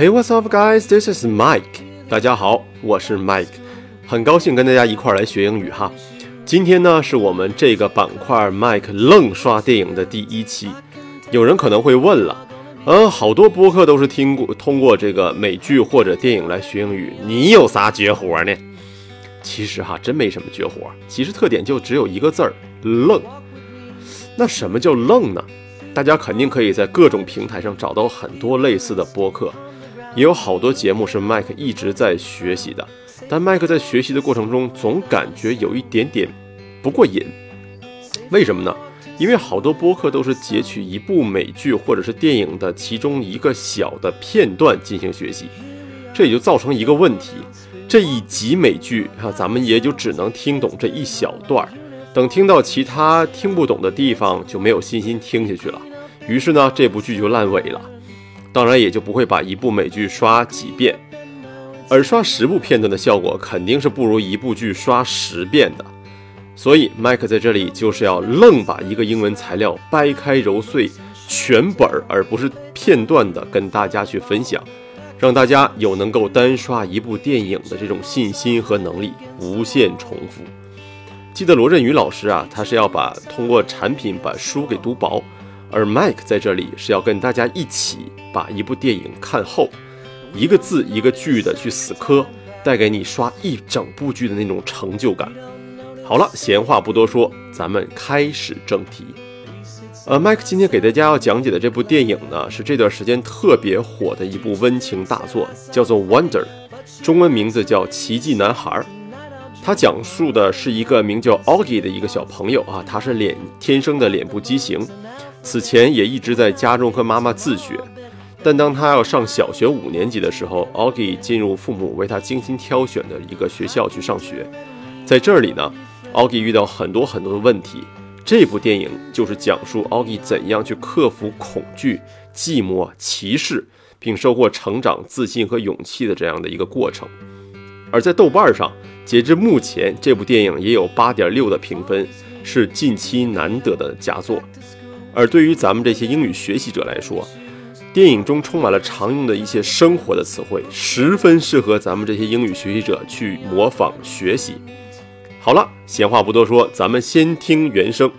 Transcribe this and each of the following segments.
Hey, what's up, guys? This is Mike. 大家好，我是 Mike，很高兴跟大家一块儿来学英语哈。今天呢，是我们这个板块 Mike 愣刷电影的第一期。有人可能会问了，呃，好多播客都是听过通过这个美剧或者电影来学英语，你有啥绝活呢？其实哈，真没什么绝活，其实特点就只有一个字儿——愣。那什么叫愣呢？大家肯定可以在各种平台上找到很多类似的播客。也有好多节目是麦克一直在学习的，但麦克在学习的过程中总感觉有一点点不过瘾。为什么呢？因为好多播客都是截取一部美剧或者是电影的其中一个小的片段进行学习，这也就造成一个问题：这一集美剧啊，咱们也就只能听懂这一小段儿，等听到其他听不懂的地方就没有信心听下去了，于是呢，这部剧就烂尾了。当然也就不会把一部美剧刷几遍，而刷十部片段的效果肯定是不如一部剧刷十遍的。所以麦克在这里就是要愣把一个英文材料掰开揉碎，全本儿而不是片段的跟大家去分享，让大家有能够单刷一部电影的这种信心和能力，无限重复。记得罗振宇老师啊，他是要把通过产品把书给读薄。而 Mike 在这里是要跟大家一起把一部电影看后，一个字一个句的去死磕，带给你刷一整部剧的那种成就感。好了，闲话不多说，咱们开始正题。呃，Mike 今天给大家要讲解的这部电影呢，是这段时间特别火的一部温情大作，叫做《Wonder》，中文名字叫《奇迹男孩》。它讲述的是一个名叫 Augie 的一个小朋友啊，他是脸天生的脸部畸形。此前也一直在家中和妈妈自学，但当他要上小学五年级的时候，Augie 进入父母为他精心挑选的一个学校去上学。在这里呢，Augie 遇到很多很多的问题。这部电影就是讲述 Augie 怎样去克服恐惧、寂寞、歧视，并收获成长、自信和勇气的这样的一个过程。而在豆瓣上，截至目前，这部电影也有八点六的评分，是近期难得的佳作。而对于咱们这些英语学习者来说，电影中充满了常用的一些生活的词汇，十分适合咱们这些英语学习者去模仿学习。好了，闲话不多说，咱们先听原声。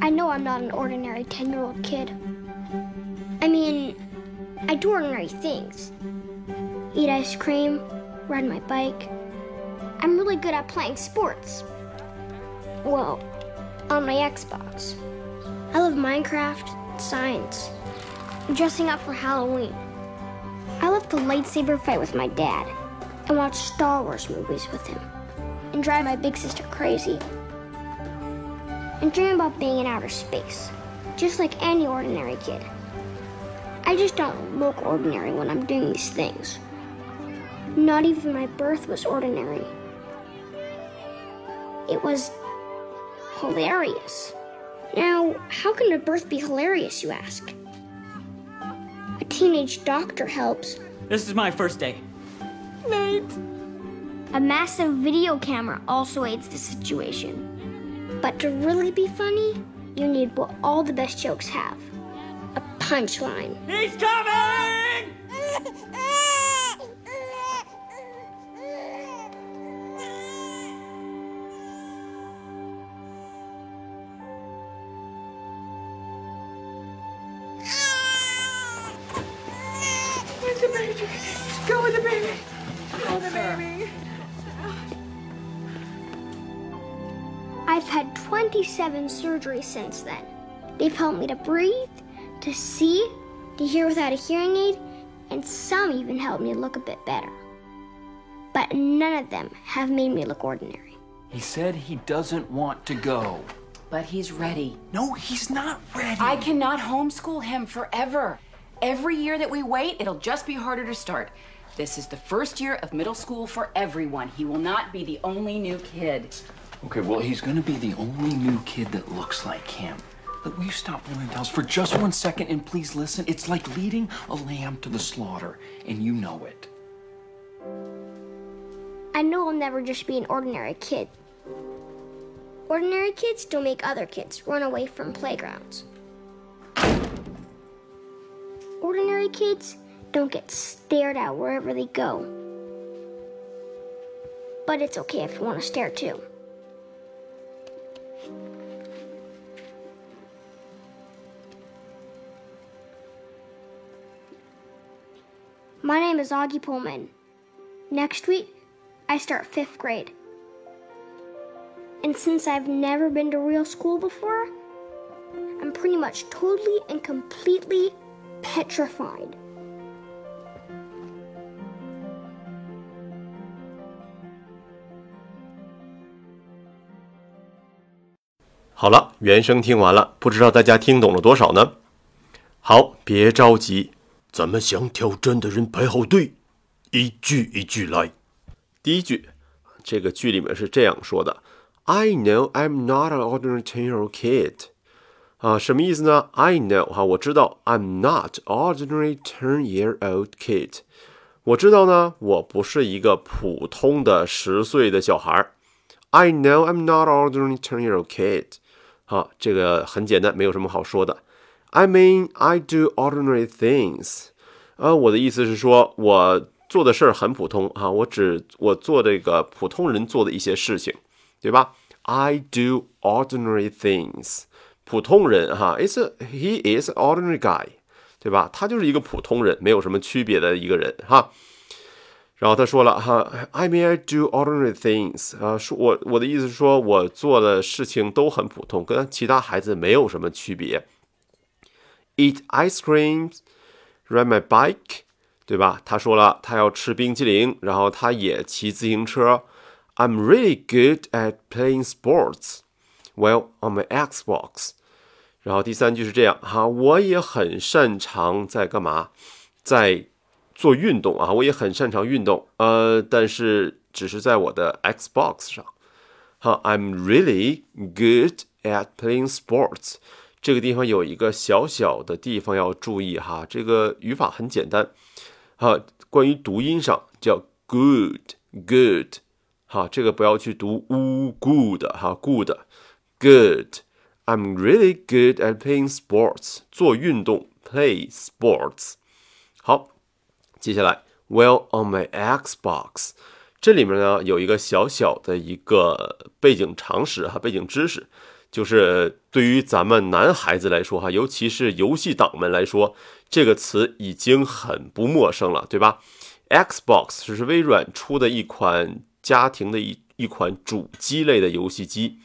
I know I'm not an ordinary ten-year-old kid. I mean, I do ordinary things eat ice cream, ride my bike. I'm really good at playing sports. Well, on my Xbox. I love Minecraft, science, dressing up for Halloween. I love to lightsaber fight with my dad and watch Star Wars movies with him and drive my big sister crazy and dream about being in outer space, just like any ordinary kid. I just don't look ordinary when I'm doing these things. Not even my birth was ordinary. It was hilarious. Now, how can a birth be hilarious, you ask? A teenage doctor helps. This is my first day. Nate! A massive video camera also aids the situation. But to really be funny, you need what all the best jokes have a punchline. He's coming! 27 surgeries since then. They've helped me to breathe, to see, to hear without a hearing aid, and some even helped me look a bit better. But none of them have made me look ordinary. He said he doesn't want to go. But he's ready. No, he's not ready. I cannot homeschool him forever. Every year that we wait, it'll just be harder to start. This is the first year of middle school for everyone. He will not be the only new kid. Okay, well, he's gonna be the only new kid that looks like him. Look, will you stop bells for just one second and please listen? It's like leading a lamb to the slaughter, and you know it. I know I'll never just be an ordinary kid. Ordinary kids don't make other kids run away from playgrounds. ordinary kids don't get stared at wherever they go. But it's okay if you want to stare too. My name is Augie Pullman. Next week, I start fifth grade. And since I've never been to real school before, I'm pretty much totally and completely petrified. 好了，原声听完了，不知道大家听懂了多少呢？好，别着急， 咱们想挑战的人排好队，一句一句来。第一句，这个句里面是这样说的：“I know I'm not an ordinary ten-year-old kid。”啊，什么意思呢？I know 哈，我知道 I'm not ordinary ten-year-old kid。我知道呢，我不是一个普通的十岁的小孩儿。I know I'm not ordinary ten-year-old kid。好，这个很简单，没有什么好说的。I mean, I do ordinary things。啊，我的意思是说，我做的事儿很普通啊，我只我做这个普通人做的一些事情，对吧？I do ordinary things。普通人哈，It's he is an ordinary guy，对吧？他就是一个普通人，没有什么区别的一个人哈。然后他说了哈，I mean I do ordinary things 啊，说我我的意思是说我做的事情都很普通，跟其他孩子没有什么区别。Eat ice cream, ride my bike，对吧？他说了，他要吃冰淇淋，然后他也骑自行车。I'm really good at playing sports. Well, on my Xbox. 然后第三句是这样哈，我也很擅长在干嘛，在。做运动啊，我也很擅长运动，呃，但是只是在我的 Xbox 上。好，I'm really good at playing sports。 这个地方有一个小小的地方要注意哈，这个语法很简单。好，关于读音上叫 good，good。好，这个不要去读 u good 哈，good，good。I'm really good at playing sports。做运动，play sports。好。接下来，Well on my Xbox，这里面呢有一个小小的一个背景常识哈，背景知识，就是对于咱们男孩子来说哈，尤其是游戏党们来说，这个词已经很不陌生了，对吧？Xbox 是微软出的一款家庭的一一款主机类的游戏机，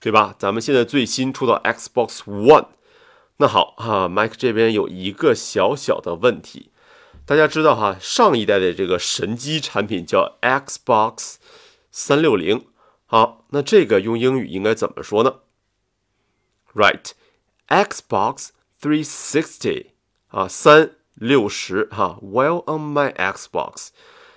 对吧？咱们现在最新出到 Xbox One，那好哈，Mike 这边有一个小小的问题。大家知道哈，上一代的这个神机产品叫 Xbox 三六零。好，那这个用英语应该怎么说呢？Right，Xbox three sixty 啊，三六十哈。While on my Xbox，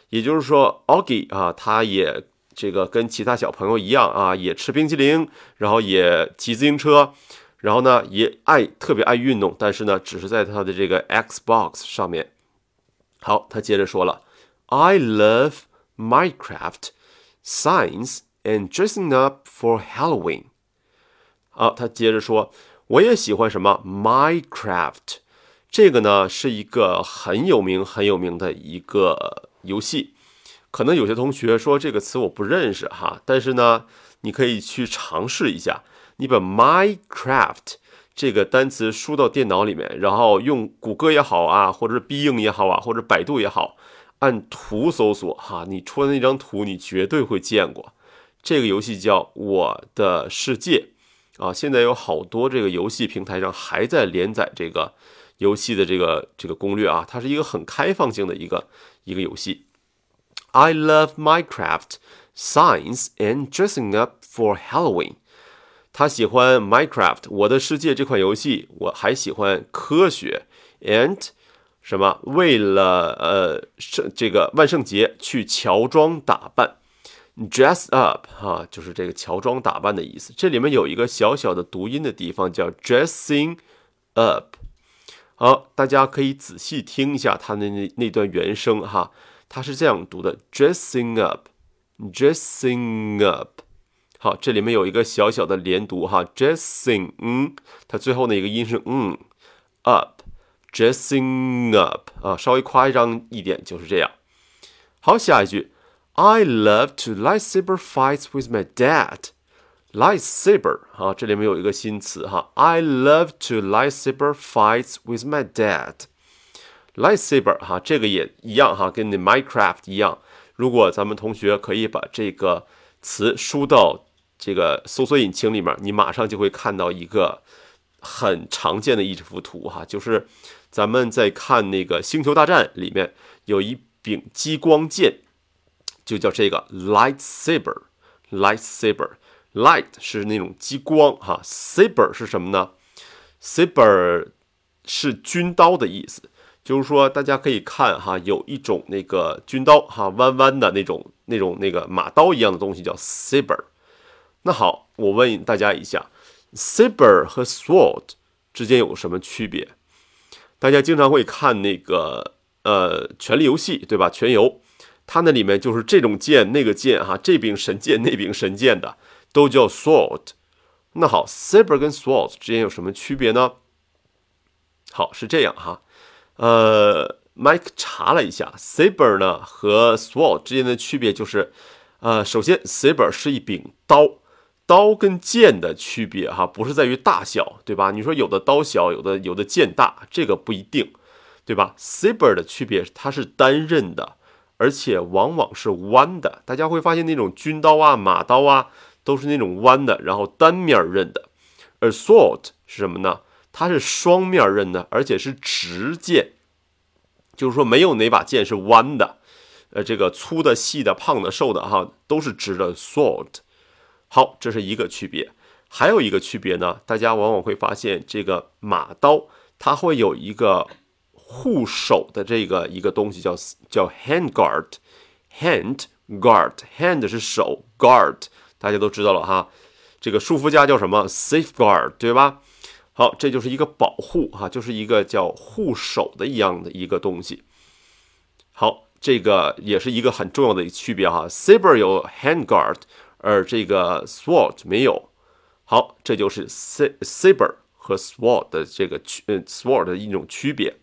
也就是说，Augie 啊，他也这个跟其他小朋友一样啊，也吃冰淇淋，然后也骑自行车，然后呢，也爱特别爱运动，但是呢，只是在他的这个 Xbox 上面。好，他接着说了，I love Minecraft, science and dressing up for Halloween。啊，他接着说，我也喜欢什么 Minecraft，这个呢是一个很有名很有名的一个游戏。可能有些同学说这个词我不认识哈，但是呢，你可以去尝试一下，你把 Minecraft。这个单词输到电脑里面，然后用谷歌也好啊，或者是必应也好啊，或者百度也好，按图搜索哈，你出的那张图你绝对会见过。这个游戏叫《我的世界》啊，现在有好多这个游戏平台上还在连载这个游戏的这个这个攻略啊，它是一个很开放性的一个一个游戏。I love Minecraft, science and dressing up for Halloween. 他喜欢 Minecraft，我的世界这款游戏，我还喜欢科学，and 什么？为了呃圣这个万圣节去乔装打扮，dress up 哈，就是这个乔装打扮的意思。这里面有一个小小的读音的地方，叫 dressing up。好，大家可以仔细听一下他的那那段原声哈，他是这样读的：dressing up，dressing up。好，这里面有一个小小的连读哈，dressing，嗯，它最后的一个音是嗯，up，dressing up 啊，稍微夸张一点就是这样。好，下一句，I love to lightsaber fights with my dad。lightsaber 啊，这里面有一个新词哈，I love to lightsaber fights with my dad。lightsaber 哈，这个也一样哈，跟那 Minecraft 一样。如果咱们同学可以把这个词输到这个搜索引擎里面，你马上就会看到一个很常见的一幅图哈，就是咱们在看那个《星球大战》里面有一柄激光剑，就叫这个 lightsaber。lightsaber，light 是那种激光哈，saber 是什么呢？saber 是军刀的意思。就是说，大家可以看哈，有一种那个军刀哈，弯弯的那种、那种那个马刀一样的东西叫 saber。那好，我问大家一下，saber 和 sword 之间有什么区别？大家经常会看那个呃《权力游戏》，对吧？全游，它那里面就是这种剑、那个剑哈，这柄神剑、那柄神剑的都叫 sword。那好，saber 跟 sword 之间有什么区别呢？好，是这样哈。呃，Mike 查了一下，saber 呢和 sword 之间的区别就是，呃，首先 saber 是一柄刀，刀跟剑的区别哈，不是在于大小，对吧？你说有的刀小，有的有的剑大，这个不一定，对吧？saber 的区别它是单刃的，而且往往是弯的。大家会发现那种军刀啊、马刀啊，都是那种弯的，然后单面刃的。而 sword 是什么呢？它是双面刃的，而且是直剑，就是说没有哪把剑是弯的，呃，这个粗的、细的、胖的、瘦的，哈，都是直的。Sword，好，这是一个区别。还有一个区别呢，大家往往会发现，这个马刀它会有一个护手的这个一个东西，叫叫 hand guard，hand guard，hand 是手，guard 大家都知道了哈。这个束缚架叫什么？safeguard，对吧？好，这就是一个保护哈，就是一个叫护手的一样的一个东西。好，这个也是一个很重要的区别哈。Saber 有 hand guard，而这个 sword 没有。好，这就是 saber 和 sword 的这个区，嗯，sword 的一种区别。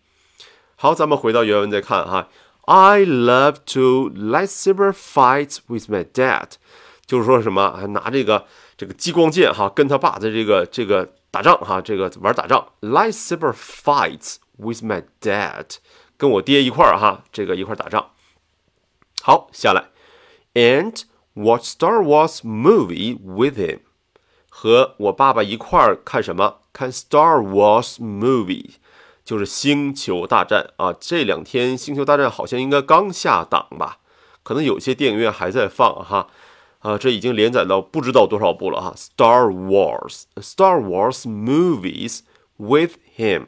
好，咱们回到原文再看哈。I love to lightsaber fights with my dad，就是说什么拿这个这个激光剑哈，跟他爸的这个这个。打仗哈，这个玩打仗，lightsaber fights with my dad，跟我爹一块儿哈，这个一块儿打仗。好，下来，and watch Star Wars movie with him，和我爸爸一块儿看什么？看 Star Wars movie， 就是星球大战啊。这两天星球大战好像应该刚下档吧，可能有些电影院还在放哈。啊，这已经连载到不知道多少部了哈。Star Wars，Star Wars movies with him。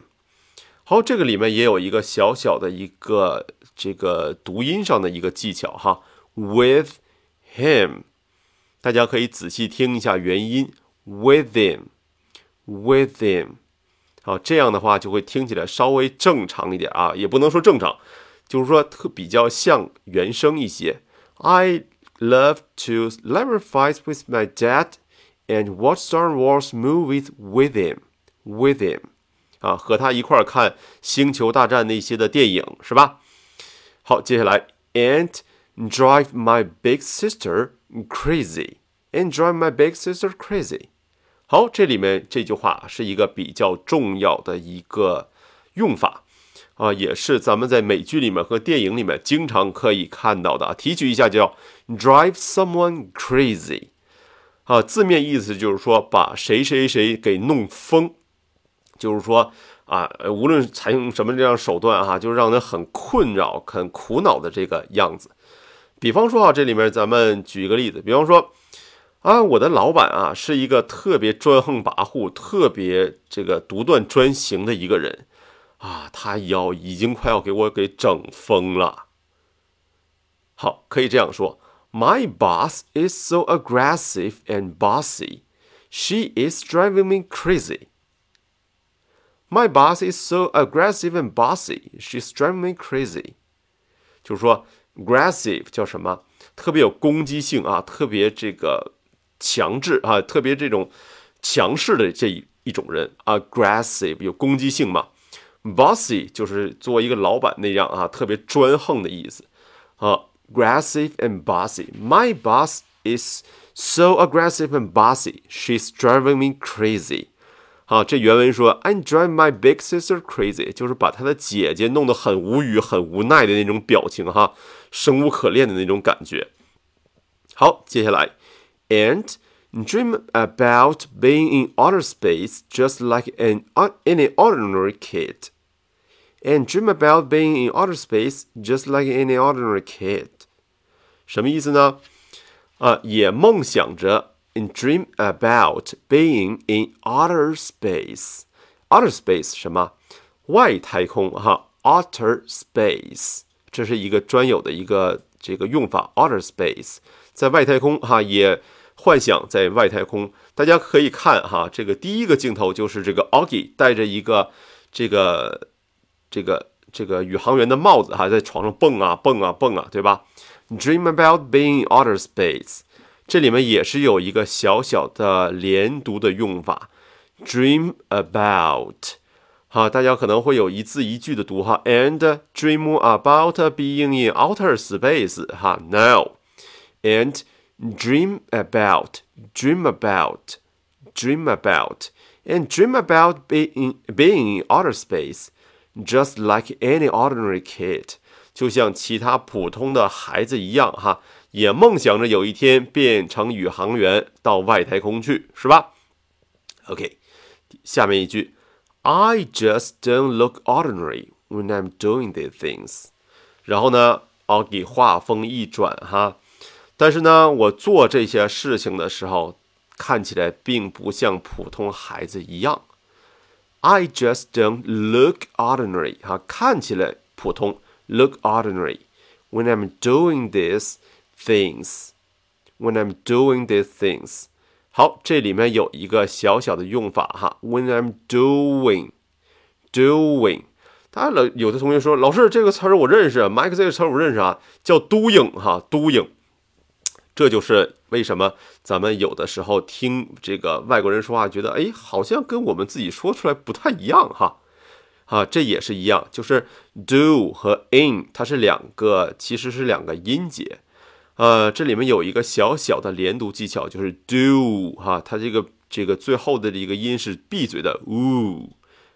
好，这个里面也有一个小小的一个这个读音上的一个技巧哈。With him，大家可以仔细听一下元音。With him，with him。好，这样的话就会听起来稍微正常一点啊，也不能说正常，就是说特比较像原声一些。I love to library fights with my dad and watch Star Wars movies with him. With him，啊，和他一块儿看《星球大战》那些的电影，是吧？好，接下来，and drive my big sister crazy. And drive my big sister crazy. 好，这里面这句话是一个比较重要的一个用法。啊，也是咱们在美剧里面和电影里面经常可以看到的。提取一下叫 drive someone crazy，啊，字面意思就是说把谁谁谁给弄疯，就是说啊，无论采用什么这样手段哈，就让人很困扰、很苦恼的这个样子。比方说啊，这里面咱们举一个例子，比方说啊，我的老板啊是一个特别专横跋扈、特别这个独断专行的一个人。啊，他要已经快要给我给整疯了。好，可以这样说：My boss is so aggressive and bossy, she is driving me crazy. My boss is so aggressive and bossy, she is driving me crazy. 就是说，aggressive 叫什么？特别有攻击性啊，特别这个强制啊，特别这种强势的这一一种人，aggressive 有攻击性嘛。bossy 就是做一个老板那样啊，特别专横的意思啊。Aggressive and bossy. My boss is so aggressive and bossy. She's driving me crazy. 啊，这原文说 I drive my big sister crazy，就是把她的姐姐弄得很无语、很无奈的那种表情哈，生无可恋的那种感觉。好，接下来 ，and dream about being in outer space just like an any ordinary kid. And dream about being in outer space just like any ordinary kid. 什么意思呢？啊，也梦想着，and dream about being in outer space. Outer space 什么？外太空哈，outer space，这是一个专有的一个这个用法，outer space。在外太空哈，也 幻想在外太空。大家可以看哈，这个第一个镜头就是这个 Augie 戴着一个这个这个这个宇航员的帽子哈，在床上蹦啊蹦啊蹦啊，对吧？Dream about being outer space，这里面也是有一个小小的连读的用法，dream about。好，大家可能会有一字一句的读哈，and dream about being in outer space 哈，now，and。and dream about, dream about, dream about, and dream about being being in outer space, just like any ordinary kid，就像其他普通的孩子一样，哈，也梦想着有一天变成宇航员到外太空去，是吧？OK，下面一句，I just don't look ordinary when I'm doing these things。然后呢，奥给话锋一转，哈。 但是呢，我做这些事情的时候，看起来并不像普通孩子一样。I just don't look ordinary，哈，看起来普通，look ordinary when I'm doing these things。When I'm doing these things，好，这里面有一个小小的用法哈。When I'm doing，doing，当然了，有的同学说，老师这个词儿我认识，Mike 这个词儿我认识啊，叫 doing 哈，doing。这就是为什么咱们有的时候听这个外国人说话，觉得哎，好像跟我们自己说出来不太一样哈。啊，这也是一样，就是 do 和 in 它是两个，其实是两个音节。呃，这里面有一个小小的连读技巧，就是 do 哈，它这个这个最后的一个音是闭嘴的 u，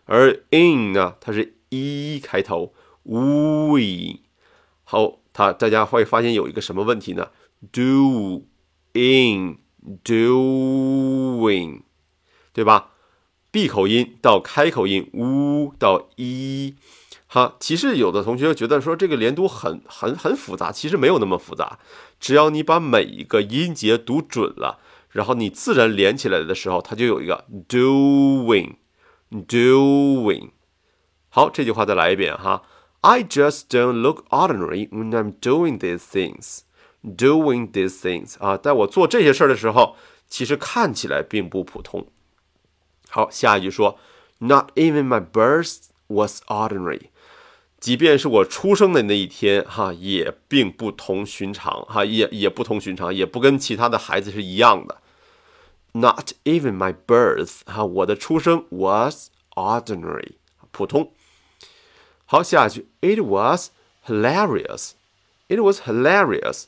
而 in 呢，它是 e 开头 we。好，它大家会发现有一个什么问题呢 Doing, doing，对吧？闭口音到开口音，u 到 i，哈。其实有的同学觉得说这个连读很很很复杂，其实没有那么复杂。只要你把每一个音节读准了，然后你自然连起来的时候，它就有一个 doing doing。好，这句话再来一遍哈。I just don't look ordinary when I'm doing these things. Doing these things 啊，在我做这些事儿的时候，其实看起来并不普通。好，下一句说，Not even my birth was ordinary，即便是我出生的那一天，哈，也并不同寻常，哈，也也不同寻常，也不跟其他的孩子是一样的。Not even my birth，哈，我的出生 was ordinary，普通。好，下一句，It was hilarious，It was hilarious。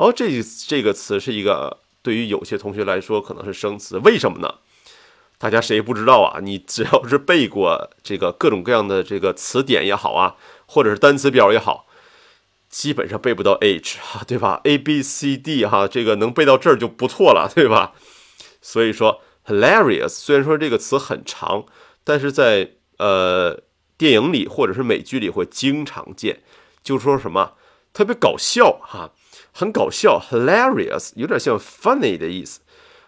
哦，这这个词是一个对于有些同学来说可能是生词，为什么呢？大家谁不知道啊？你只要是背过这个各种各样的这个词典也好啊，或者是单词表也好，基本上背不到 h 哈，对吧？a b c d 哈，这个能背到这儿就不错了，对吧？所以说 hilarious 虽然说这个词很长，但是在呃电影里或者是美剧里会经常见，就说什么特别搞笑哈。很搞笑，hilarious，有点像 funny 的意思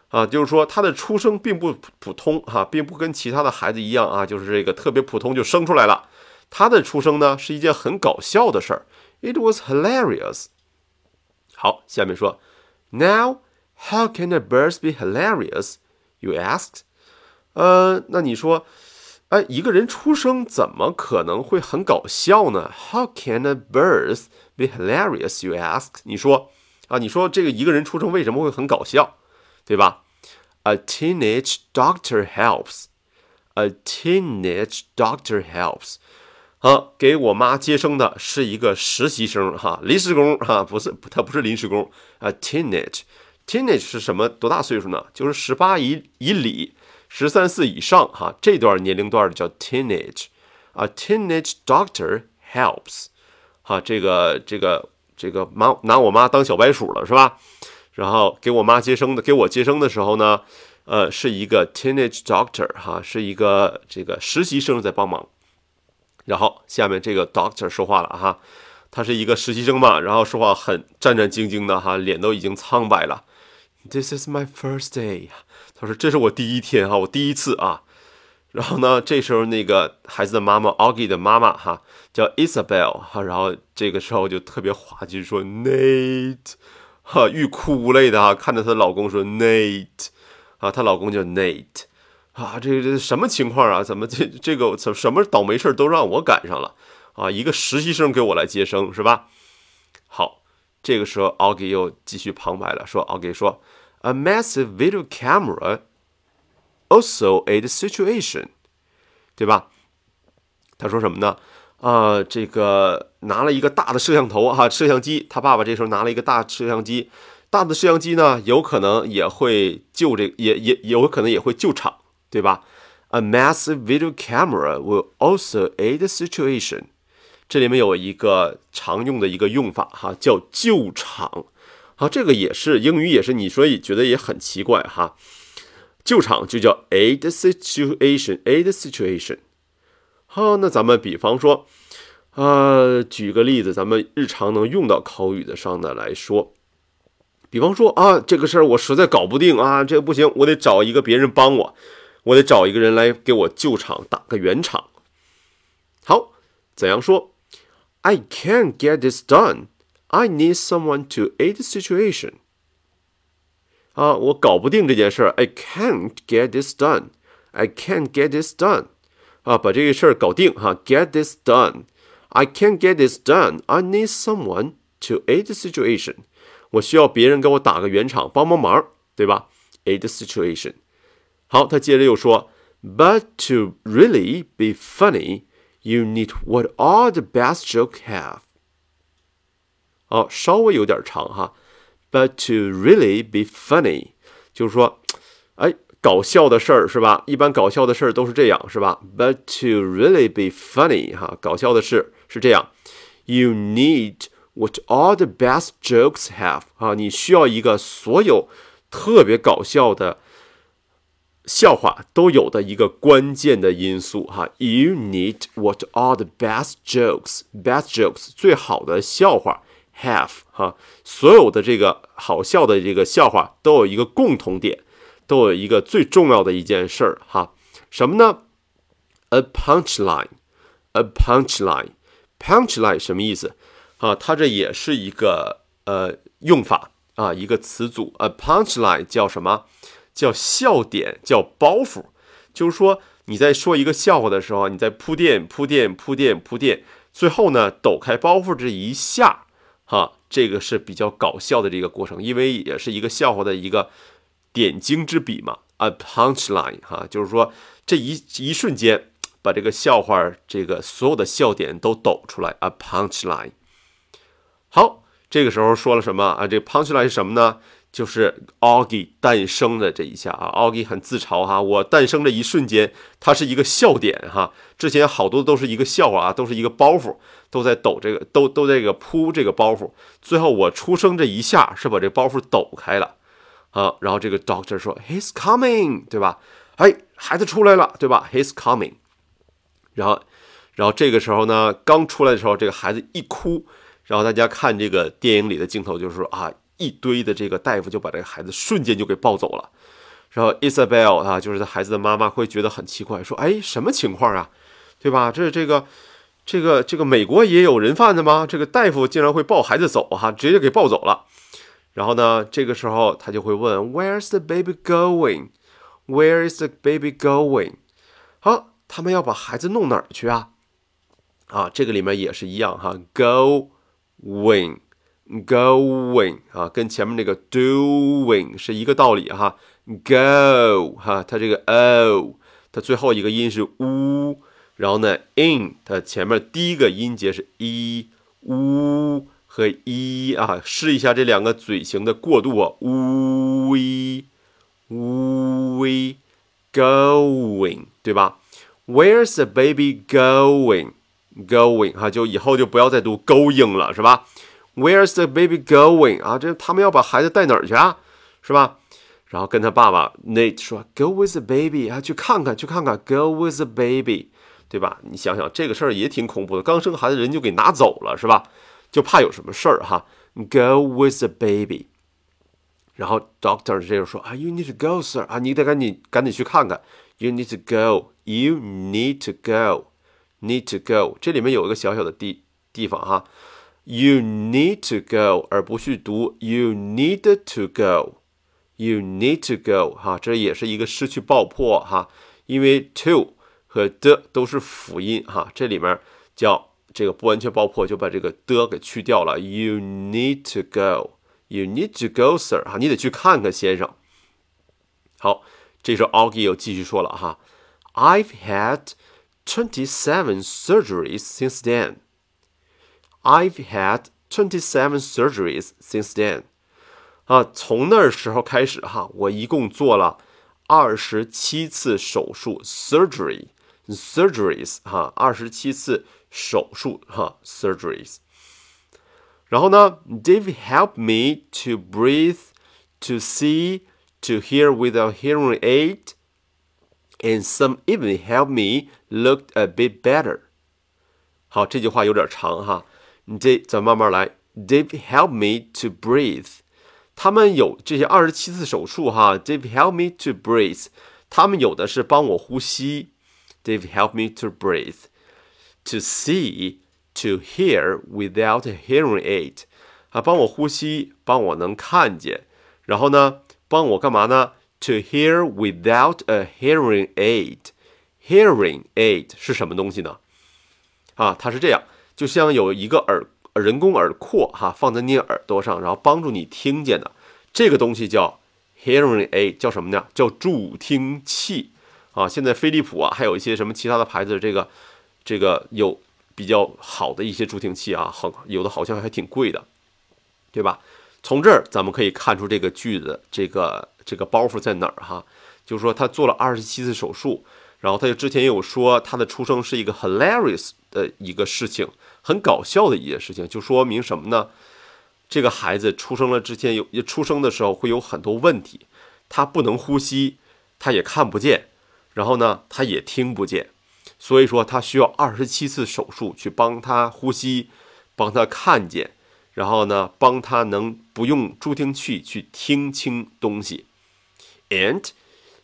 啊，就是说他的出生并不普通哈，并不跟其他的孩子一样啊，就是这个特别普通就生出来了。他的出生呢是一件很搞笑的事儿，it was hilarious。好，下面说，Now how can a birth be hilarious？You asked。呃，那你说，哎，一个人出生怎么可能会很搞笑呢？How can a bird Be hilarious, you ask？你说啊，你说这个一个人出生为什么会很搞笑，对吧？A teenage doctor helps. A teenage doctor helps。好，给我妈接生的是一个实习生哈，临时工哈，不是他不是临时工 A。Teenage，teenage 是什么？多大岁数呢？就是十八以以里，十三四以上哈，这段年龄段的叫 teenage。A，teenage doctor helps。哈，这个这个这个妈拿我妈当小白鼠了是吧？然后给我妈接生的，给我接生的时候呢，呃，是一个 teenage doctor 哈，是一个这个实习生在帮忙。然后下面这个 doctor 说话了哈，他是一个实习生嘛，然后说话很战战兢兢的哈，脸都已经苍白了。This is my first day，他说这是我第一天哈，我第一次啊。然后呢，这时候那个孩子的妈妈 Augie 的妈妈哈叫 Isabel 哈，然后这个时候就特别滑稽说 Nate 哈，欲哭无泪的哈，看着她老公说 Nate 啊，她老公叫 Nate。啊，这这什么情况啊？怎么这这个怎什么倒霉事都让我赶上了啊？一个实习生给我来接生是吧？好，这个时候 Augie 又继续旁白了，说 Augie 说，A massive video camera also aid situation，对吧？他说什么呢？啊，这个拿了一个大的摄像头哈，摄像机。他爸爸这时候拿了一个大摄像机，大的摄像机呢，有可能也会救这，也也有可能也会救场。对吧？A massive video camera will also aid the situation。这里面有一个常用的一个用法哈，叫救场。好，这个也是英语，也是你说也觉得也很奇怪哈。救场就叫 aid situation，aid situation。好，那咱们比方说，呃，举个例子，咱们日常能用到口语的上的来说，比方说啊，这个事儿我实在搞不定啊，这个不行，我得找一个别人帮我。我得找一个人来给我救场，打个圆场。好，怎样说？I can't get this done. I need someone to aid the situation. 啊，我搞不定这件事儿。I can't get this done. I can't get this done. 啊，把这个事儿搞定哈。Get this done. I can't get this done. I need someone to aid the situation. 我需要别人给我打个圆场，帮帮忙，对吧？Aid the situation. 好，他接着又说，But to really be funny, you need what all the best jokes have。哦，稍微有点长哈。 But to really be funny，就是说，哎，搞笑的事儿是吧？一般搞笑的事儿都是这样是吧？But to really be funny，哈，搞笑的事是这样。You need what all the best jokes have。啊，你需要一个所有特别搞笑的。笑话都有的一个关键的因素哈，You need what all the best jokes, best jokes 最好的笑话 have 哈，所有的这个好笑的这个笑话都有一个共同点，都有一个最重要的一件事儿哈，什么呢？A punchline, a punchline, punchline 什么意思啊？它这也是一个呃用法啊，一个词组，a punchline 叫什么？叫笑点，叫包袱，就是说你在说一个笑话的时候，你在铺垫、铺垫、铺垫、铺垫，最后呢抖开包袱这一下，哈，这个是比较搞笑的这个过程，因为也是一个笑话的一个点睛之笔嘛，a punchline，哈，就是说这一一瞬间把这个笑话这个所有的笑点都抖出来，a punchline。好，这个时候说了什么啊？这 punchline 是什么呢？就是 Augie 诞生的这一下啊，Augie 很自嘲哈，我诞生的一瞬间，它是一个笑点哈。之前好多都是一个笑话啊，都是一个包袱，都在抖这个，都都在这个铺这个包袱。最后我出生这一下是把这包袱抖开了啊。然后这个 Doctor 说 He's coming，对吧？哎，孩子出来了，对吧？He's coming。然后，然后这个时候呢，刚出来的时候，这个孩子一哭，然后大家看这个电影里的镜头，就是说啊。一堆的这个大夫就把这个孩子瞬间就给抱走了，然后 Isabel 啊，就是这孩子的妈妈会觉得很奇怪，说：“哎，什么情况啊？对吧？这这个这个这个美国也有人贩子吗？这个大夫竟然会抱孩子走哈，直接给抱走了。然后呢，这个时候他就会问：Where's the baby going? Where is the baby going? 好，他们要把孩子弄哪儿去啊？啊，这个里面也是一样哈，going。Going 啊，跟前面那个 doing 是一个道理哈。Go 哈，它这个 o 它最后一个音是呜，然后呢，in 它前面第一个音节是一呜和一啊，试一下这两个嘴型的过渡啊，呜一呜 going 对吧？Where's the baby going? Going 哈，就以后就不要再读 going 了，是吧？Where's the baby going 啊？这他们要把孩子带哪儿去啊？是吧？然后跟他爸爸 Nate 说，Go with the baby 啊，去看看，去看看，Go with the baby，对吧？你想想这个事儿也挺恐怖的，刚生孩子人就给拿走了，是吧？就怕有什么事儿哈。Go with the baby。然后 Doctor 这就说啊，You need to go, sir 啊，你得赶紧赶紧去看看。You need to go. You need to go. Need to go. 这里面有一个小小的地地方哈。You need to go，而不是读 You need to go。You need to go，哈，这也是一个失去爆破哈，因为 to 和的都是辅音哈，这里面叫这个不完全爆破，就把这个的给去掉了。You need to go，You need to go, sir，哈，你得去看看先生。好，这时候 Augie 又继续说了哈，I've had twenty-seven surgeries since then. I've had twenty-seven surgeries since then. 啊，从那时候开始哈，我一共做了二十七次手术，surgery，surgeries 哈，二十七次手术哈，surgeries。然后呢，Dave helped me to breathe, to see, to hear without hearing aid, and some even helped me look a bit better。好，这句话有点长哈， 你这咱慢慢来。Dave help me to breathe。他们有这些二十七次手术哈，Dave help me to breathe。他们有的是帮我呼吸，Dave help me to breathe。To see, to hear without hearing aid，啊，帮我呼吸，帮我能看见。然后呢，帮我干嘛呢？To hear without a hearing aid。Hearing aid 是什么东西呢？啊，它是这样，就像有一个耳。人工耳廓哈放在你耳朵上，然后帮助你听见的这个东西叫 hearing aid，叫什么呢？叫助听器啊。现在飞利浦啊，还有一些什么其他的牌子，这个这个有比较好的一些助听器啊，好有的好像还挺贵的，对吧？从这儿咱们可以看出这个句子这个这个包袱在哪儿哈？就是说他做了二十七次手术，然后他就之前也有说他的出生是一个 hilarious 的一个事情。很搞笑的一件事情，就说明什么呢？这个孩子出生了之前有出生的时候会有很多问题，他不能呼吸，他也看不见，然后呢，他也听不见，所以说他需要二十七次手术去帮他呼吸，帮他看见，然后呢，帮他能不用助听器去听清东西。And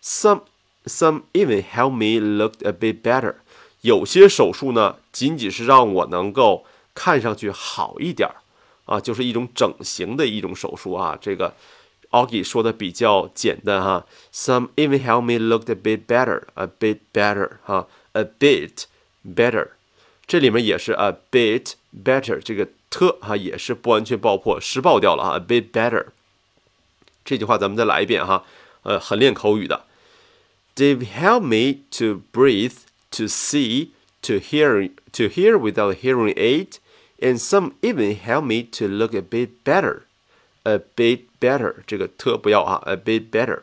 some some even help me look a bit better. 有些手术呢，仅仅是让我能够看上去好一点儿啊，就是一种整形的一种手术啊。这个 Augie 说的比较简单哈，Some even help me look a bit better, a bit better 哈，a bit better。这里面也是 a bit better，这个 t 哈也是不完全爆破，失爆掉了啊，a bit better。这句话咱们再来一遍哈，呃，很练口语的。They've helped me to breathe. to see, to hear, to hear without hearing aid, and some even help me to look a bit better, a bit better. 这个特不要啊，a bit better，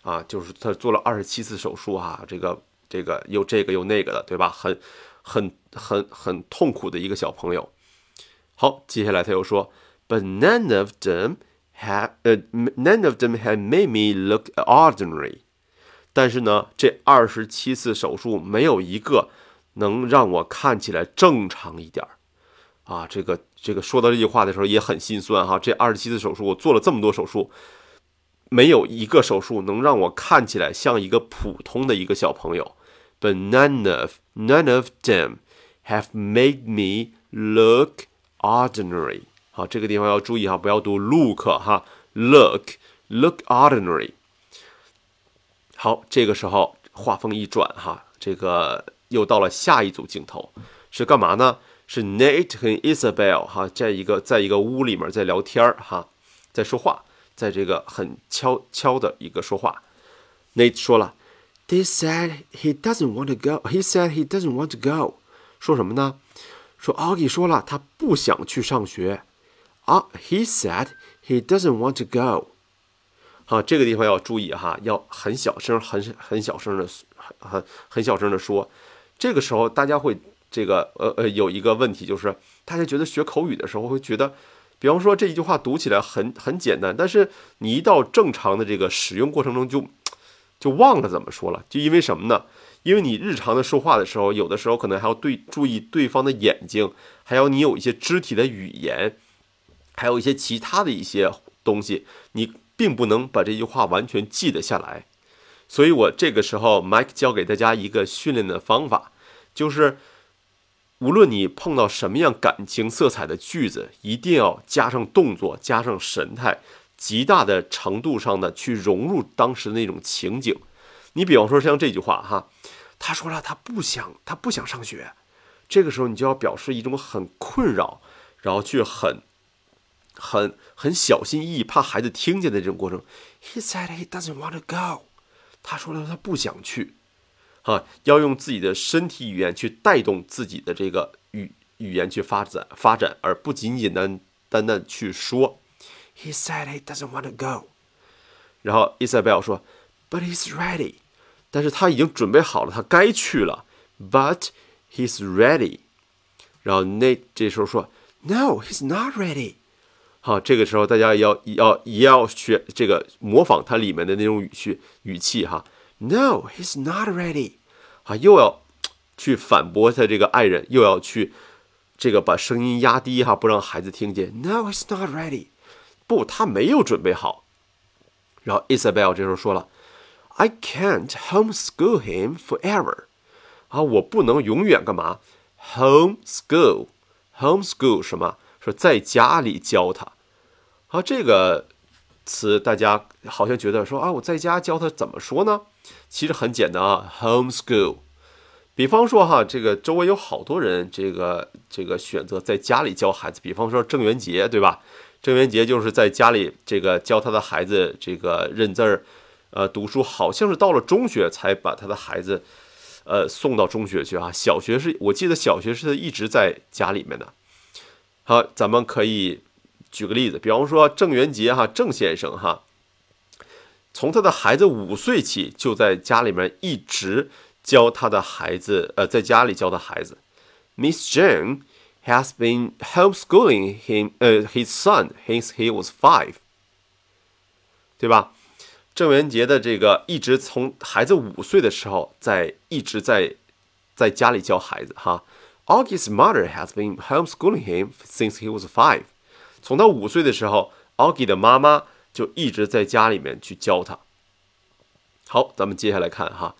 啊，就是他做了二十七次手术啊，这个这个又这个又那个的，对吧？很很很很痛苦的一个小朋友。好，接下来他又说，But none of them have, uh, none of them have made me look ordinary. 但是呢，这二十七次手术没有一个能让我看起来正常一点儿啊！这个这个说到这句话的时候也很心酸哈。这二十七次手术，我做了这么多手术，没有一个手术能让我看起来像一个普通的一个小朋友。But none of none of them have made me look ordinary。好，这个地方要注意哈，不要读 look 哈，look look ordinary。好，这个时候画风一转，哈，这个又到了下一组镜头，是干嘛呢？是 Nate 和 Isabel 哈，在一个在一个屋里面在聊天儿哈，在说话，在这个很悄悄的一个说话。Nate 说了 He said he doesn't want to go. He said he doesn't want to go. 说什么呢？说 Augie 说了，他不想去上学。啊，He said he doesn't want to go. 好，这个地方要注意哈，要很小声、很很小声的、很很小声的说。这个时候大家会这个呃呃有一个问题，就是大家觉得学口语的时候会觉得，比方说这一句话读起来很很简单，但是你一到正常的这个使用过程中就就忘了怎么说了，就因为什么呢？因为你日常的说话的时候，有的时候可能还要对注意对方的眼睛，还有你有一些肢体的语言，还有一些其他的一些东西，你并不能把这句话完全记得下来。所以我这个时候，Mike 教给大家一个训练的方法，就是无论你碰到什么样感情色彩的句子，一定要加上动作，加上神态，极大的程度上的去融入当时的那种情景。你比方说像这句话哈，他说了他不想他不想上学，这个时候你就要表示一种很困扰，然后去很很很小心翼翼，怕孩子听见的这种过程。He said he doesn't want to go. 他说了，他不想去，啊，要用自己的身体语言去带动自己的这个语语言去发展发展，而不仅仅单单单去说。He said he doesn't want to go。然后伊莎贝尔说，But he's ready。但是他已经准备好了，他该去了。But he's ready。然后那这时候说，No, he's not ready。好，这个时候大家要要也要学这个模仿它里面的那种语气语气哈。No, he's not ready。啊，又要去反驳他这个爱人，又要去这个把声音压低哈，不让孩子听见。No, he's not ready。不，他没有准备好。然后 Isabel 这时候说了，I can't homeschool him forever。啊，我不能永远干嘛？Homeschool，homeschool 什么？说在家里教他，好，这个词大家好像觉得说啊，我在家教他怎么说呢？其实很简单啊，homeschool。比方说哈，这个周围有好多人，这个这个选择在家里教孩子。比方说郑元杰，对吧？郑元杰就是在家里这个教他的孩子这个认字儿，呃，读书，好像是到了中学才把他的孩子，呃，送到中学去啊。小学是我记得小学是一直在家里面的。好，咱们可以举个例子，比方说郑元杰哈，郑先生哈，从他的孩子五岁起，就在家里面一直教他的孩子，呃，在家里教的孩子。Miss Jane has been homeschooling him, 呃，his son since he was five，对吧？郑元杰的这个一直从孩子五岁的时候，在一直在在家里教孩子哈。Augie's mother has been homeschooling him since he was five。从他五岁的时候，Augie 的妈妈就一直在家里面去教他。好，咱们接下来看哈。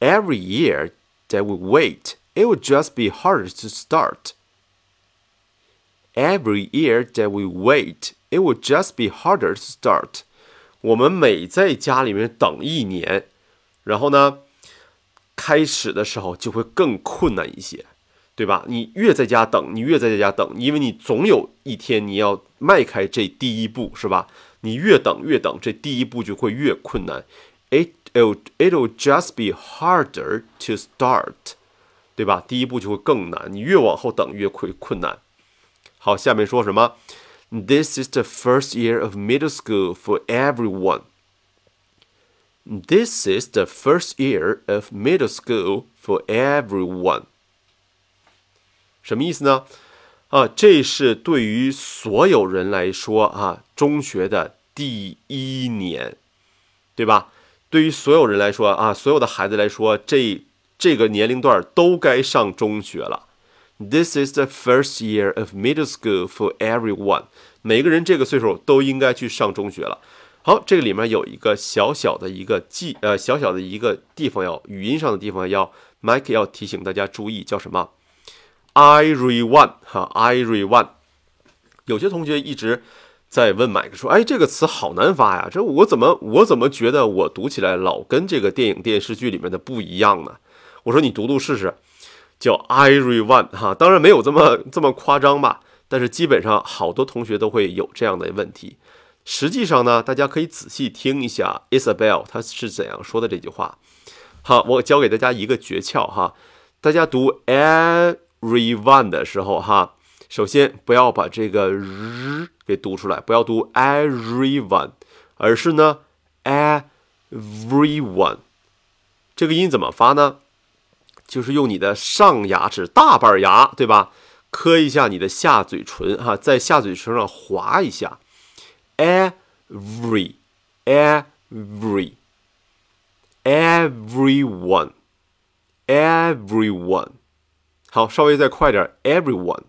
Every year that we wait, it will just be harder to start. Every year that we wait, it will just be harder to start. 我们每在家里面等一年，然后呢，开始的时候就会更困难一些。 对吧？你越在家等，你越在家等，因为你总有一天你要迈开这第一步，是吧？你越等越等，这第一步就会越困难。It'll it'll just be harder to start，对吧？第一步就会更难，你越往后等越会困难。好，下面说什么？This is the first year of middle school for everyone. This is the first year of middle school for everyone. 什么意思呢？啊，这是对于所有人来说啊，中学的第一年，对吧？对于所有人来说啊，所有的孩子来说，这这个年龄段都该上中学了。This is the first year of middle school for everyone。每个人这个岁数都应该去上中学了。好，这个里面有一个小小的一个记，呃，小小的一个地方要语音上的地方要，Mike 要提醒大家注意，叫什么？Everyone，哈，Everyone，有些同学一直在问麦克说：“哎，这个词好难发呀，这我怎么我怎么觉得我读起来老跟这个电影电视剧里面的不一样呢？”我说：“你读读试试，叫 Everyone，哈，当然没有这么这么夸张吧，但是基本上好多同学都会有这样的问题。实际上呢，大家可以仔细听一下 Isabel 他是怎样说的这句话。好，我教给大家一个诀窍哈，大家读 everyone 的时候哈，首先不要把这个日给读出来，不要读 everyone，而是呢 everyone。这个音怎么发呢？就是用你的上牙齿大板牙，对吧？磕一下你的下嘴唇哈，在下嘴唇上划一下，every every everyone everyone，好，稍微再快点，everyone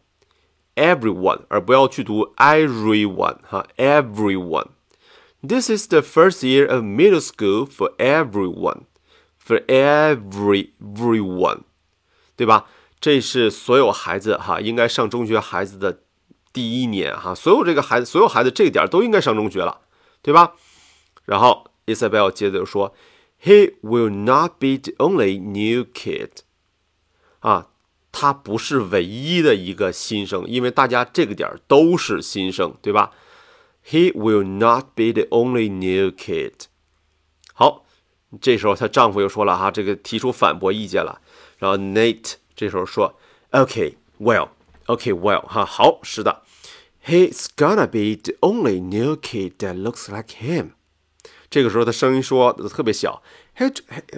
everyone，而不要去读 everyone 哈，everyone。This is the first year of middle school for everyone, for every everyone，对吧？这是所有孩子哈，应该上中学孩子的第一年哈，所有这个孩子，所有孩子这点都应该上中学了，对吧？然后 Isabel 接着就说，He will not be the only new kid，啊， 他不是唯一的一个新生，因为大家这个点都是新生，对吧？He will not be the only new kid。好，这时候她丈夫又说了哈，这个提出反驳意见了，然后 Nate。这时候说，OK，well，OK，well，哈，好，是的，He's gonna be the only new kid that looks like him。这个时候他声音说的特别小，He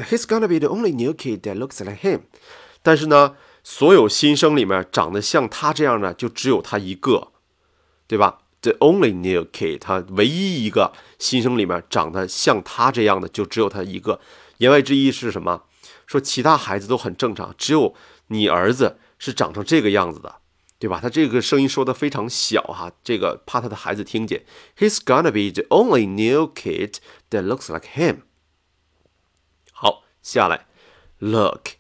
He's gonna be the only new kid that looks like him。但是呢， 所有新生里面长得像他这样的就只有他一个，对吧？The only new kid，他唯一一个新生里面长得像他这样的就只有他一个。言外之意是什么？说其他孩子都很正常，只有。你儿子是长成这个样子的，对吧？他这个声音说的非常小哈，这个怕他的孩子听见。He's gonna be the only new kid that looks like him。好，下来，Look,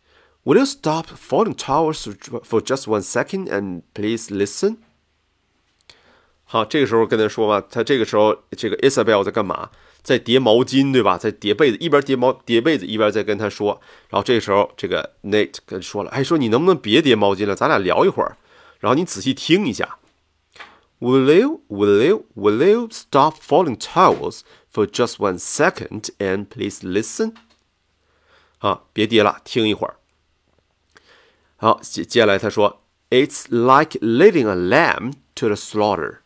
will you stop folding towels for just one second and please listen？好，这个时候跟他说吧，他这个时候这个 Isabel 在干嘛？在叠毛巾，对吧？在叠被子，一边叠毛叠被子，一边在跟他说。然后这个时候，这个 Nate 跟说了：“哎，说你能不能别叠毛巾了？咱俩聊一会儿。然后你仔细听一下。Will you, will you, will you stop folding towels for just one second and please listen？啊，别叠了，听一会儿。好，接接下来他说：“It's like leading a lamb to the slaughter.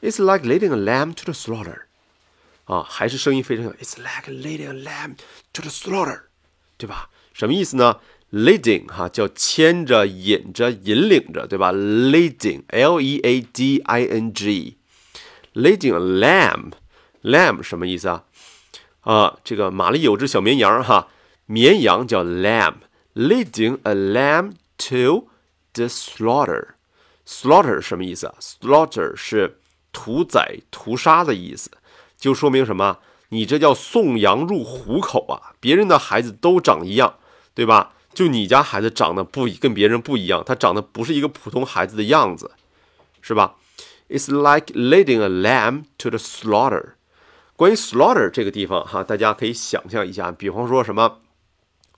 It's like leading a lamb to the slaughter.” 啊，还是声音非常小。It's like leading a lamb to the slaughter，对吧？什么意思呢？Leading 哈叫牵着、引着、引领着，对吧？Leading，L E A D I N G，leading a lamb，lamb 什么意思啊？啊，这个马里有只小绵羊哈，绵羊叫 leading a lamb to the slaughter. Slaughter 什么意思啊？slaughter 是屠宰屠杀的意思。就说明什么？你这叫送羊入虎口啊。别人的孩子都长一样对吧？就你家孩子长得不跟别人不一样他长得不是一个普通孩子的样子是吧？It's like leading a lamb to the slaughter. 关于 slaughter 这个地方哈大家可以想象一下比方说什么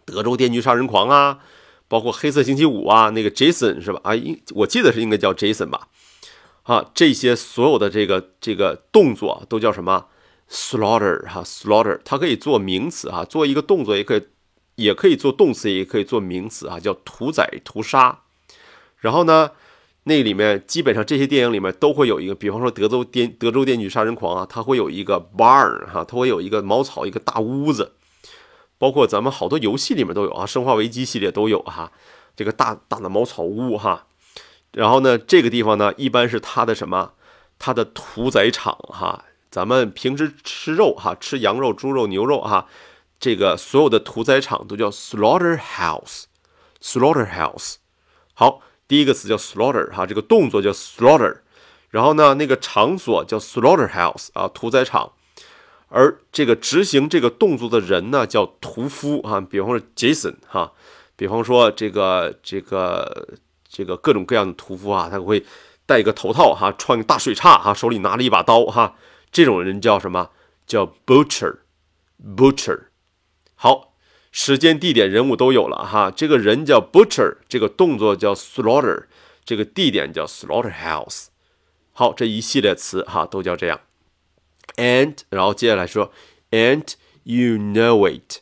德州电锯杀人狂啊，包括黑色星期五啊，那个 Jason 是吧？啊，应我记得是应该叫 Jason 吧？啊，这些所有的这个这个动作都叫什么？slaughter 哈，slaughter 它可以做名词哈，做一个动作也可以，也可以做动词，也可以做名词啊，叫屠宰、屠杀。然后呢，那里面基本上这些电影里面都会有一个，比方说德州电德州电锯杀人狂啊，它会有一个 barn 哈，它会有一个茅草一个大屋子，包括咱们好多游戏里面都有啊，生化危机系列都有哈，这个大大的茅草屋哈。然后呢，这个地方呢，一般是它的什么？它的屠宰场哈。咱们平时吃肉哈，吃羊肉、猪肉、牛肉哈，这个所有的屠宰场都叫 slaughterhouse，slaughterhouse。好，第一个词叫 slaughter 哈，这个动作叫 slaughter，然后呢，那个场所叫 slaughterhouse 啊，屠宰场。而这个执行这个动作的人呢，叫屠夫啊，比方说 Jason 哈，比方说这个这个这个各种各样的屠夫啊，他会戴一个头套哈，穿个大水叉哈，手里拿了一把刀哈。这种人叫什么？叫 butcher，butcher。好，时间、地点、人物都有了哈。这个人叫 butcher，这个动作叫 slaughter，这个地点叫 slaughterhouse。好，这一系列词哈都叫这样。And，然后接下来说，and you know it，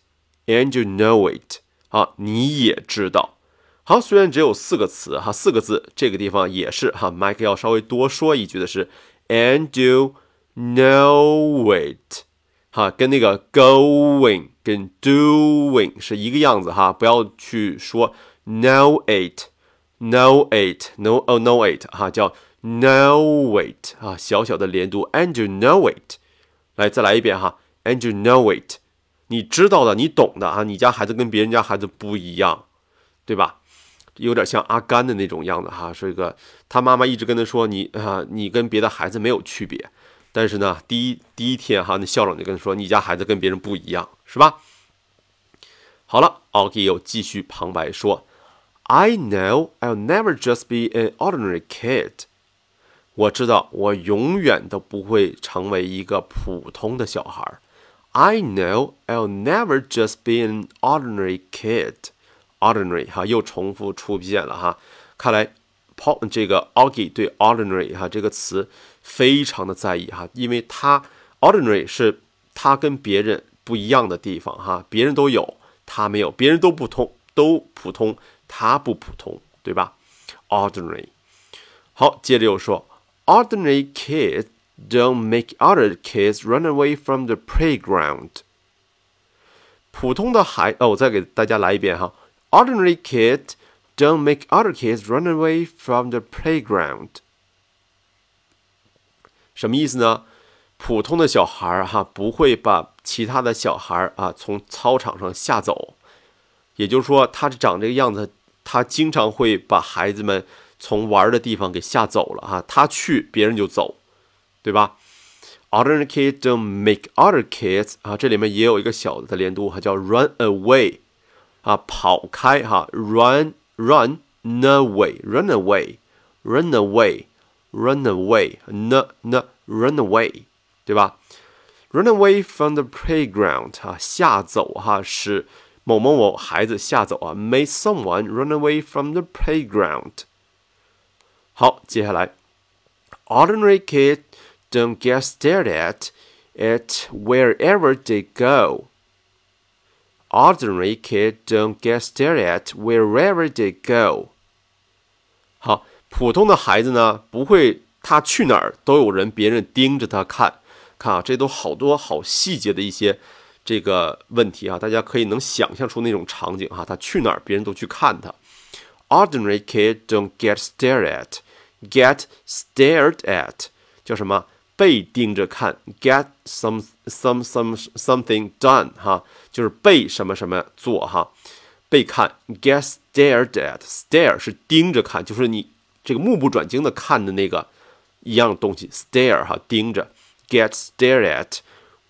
and you know it 啊，你也知道。好，虽然只有四个词哈，四个字，这个地方也是哈，Mike 要稍微多说一句的是，and you know it，哈，跟那个 going 跟 doing 是一个样子哈，不要去说 know it，know it，know oh know it 哈，叫 know it 啊，小小的连读，and you know it，来再来一遍哈，and you know it，你知道的，你懂的啊，你家孩子跟别人家孩子不一样，对吧？有点像阿甘的那种样子哈，是一个他妈妈一直跟他说你啊，你跟别的孩子没有区别，但是呢，第一第一天哈，那校长就跟他说，你家孩子跟别人不一样，是吧？好了，OK 又继续旁白说，I know I'll never just be an ordinary kid。我知道我永远都不会成为一个普通的小孩。I know I'll never just be an ordinary kid。ordinary 哈又重复出现了哈，看来 Paul 这个 Augie 对 ordinary 哈这个词非常的在意哈，因为他 ordinary 是他跟别人不一样的地方哈，别人都有他没有，别人都不通都普通，他不普通，对吧？ordinary 好，接着又说 ordinary kids don't make other kids run away from the playground。普通的孩哦，我再给大家来一遍哈。Ordinary kids don't make other kids run away from the playground。什么意思呢？普通的小孩儿哈不会把其他的小孩儿啊从操场上吓走，也就是说，他长这个样子，他经常会把孩子们从玩的地方给吓走了哈。他去，别人就走，对吧？Ordinary kids don't make other kids 啊，这里面也有一个小的连读，哈，叫 run away。啊，跑开哈，run run away run away run away run away n n run away，对吧？run away from the playground 哈，吓走哈，使某某某孩子吓走啊，make someone run away from the playground。 好，接下来，ordinary kids don't get stared at at wherever they go。Ordinary kids don't get stared at wherever they go。好，普通的孩子呢，不会他去哪儿都有人别人盯着他看。看啊，这都好多好细节的一些这个问题啊，大家可以能想象出那种场景哈。他去哪儿，别人都去看他。Ordinary kids don't get stared at。 Get stared at 叫什么？被盯着看，get some some some something done 哈，就是被什么什么做哈，被看，get stared at，stare 是盯着看，就是你这个目不转睛的看的那个一样东西，stare 哈，盯着，get stared at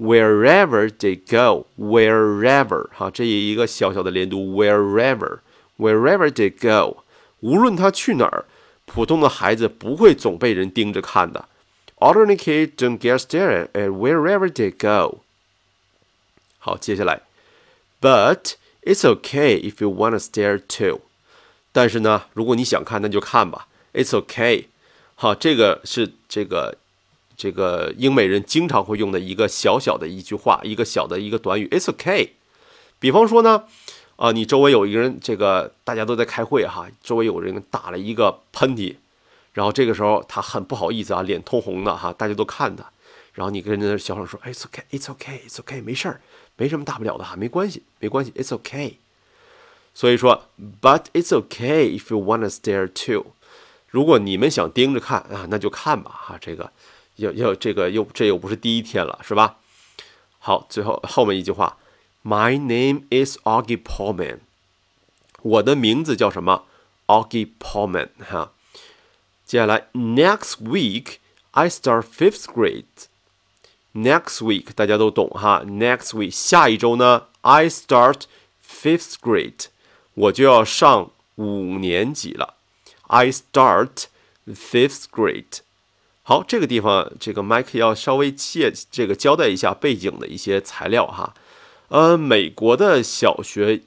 wherever they go，wherever 哈，这一个小小的连读，wherever，wherever they go，无论他去哪儿， 普通的孩子不会总被人盯着看的。Ordinary kids don't get stared at wherever they go. 好，接下来，But it's okay if you want to stare too. 但是呢，如果你想看，那就看吧。It's okay. 好，这个是这个这个英美人经常会用的一个小小的一句话，一个小的一个短语。It's okay. 比方说呢，啊，你周围有一个人，这个大家都在开会哈，周围有人打了一个喷嚏。然后这个时候他很不好意思啊，脸通红的哈，大家都看他。然后你跟那小声说：“It's okay, it's okay, it's okay，没事儿，没什么大不了的哈，没关系，没关系，It's okay。”所以说，But it's okay if you wanna stare too。如果你们想盯着看啊，那就看吧哈。这个要要这个又这又不是第一天了，是吧？好，最后后面一句话 ：“My name is Augie Pullman。”我的名字叫什么？Augie Pullman 哈。接下来，next week I start fifth grade. Next week 大家都懂哈。Next week 下一周呢，I start fifth grade，我就要上五年级了。I start fifth grade。好，这个地方这个 Mike 要稍微借这个交代一下背景的一些材料哈。 呃，美国的小学。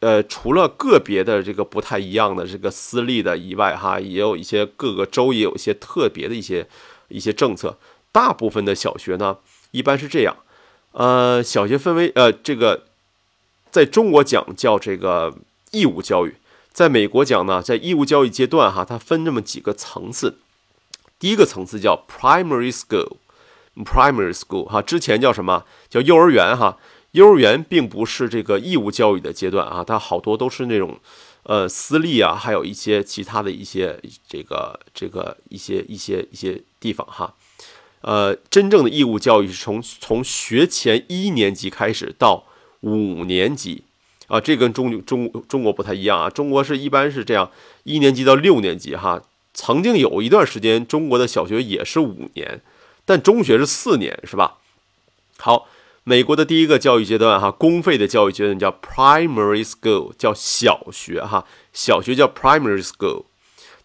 呃，除了个别的这个不太一样的这个私立的以外，哈，也有一些各个州也有一些特别的一些一些政策。大部分的小学呢，一般是这样，呃，小学分为呃这个在中国讲叫这个义务教育，在美国讲呢，在义务教育阶段哈，它分这么几个层次。第一个层次叫 primary school，primary school 哈，之前叫什么叫幼儿园哈？幼儿园并不是这个义务教育的阶段啊，它好多都是那种，呃，私立啊，还有一些其他的一些这个这个一些一些一些地方哈。呃，真正的义务教育是从从学前一年级开始到五年级啊，这跟中中中国不太一样啊，中国是一般是这样，一年级到六年级哈。曾经有一段时间，中国的小学也是五年，但中学是四年，是吧？好。美国的第一个教育阶段，哈，公费的教育阶段叫 primary school，叫小学，哈，小学叫 primary school，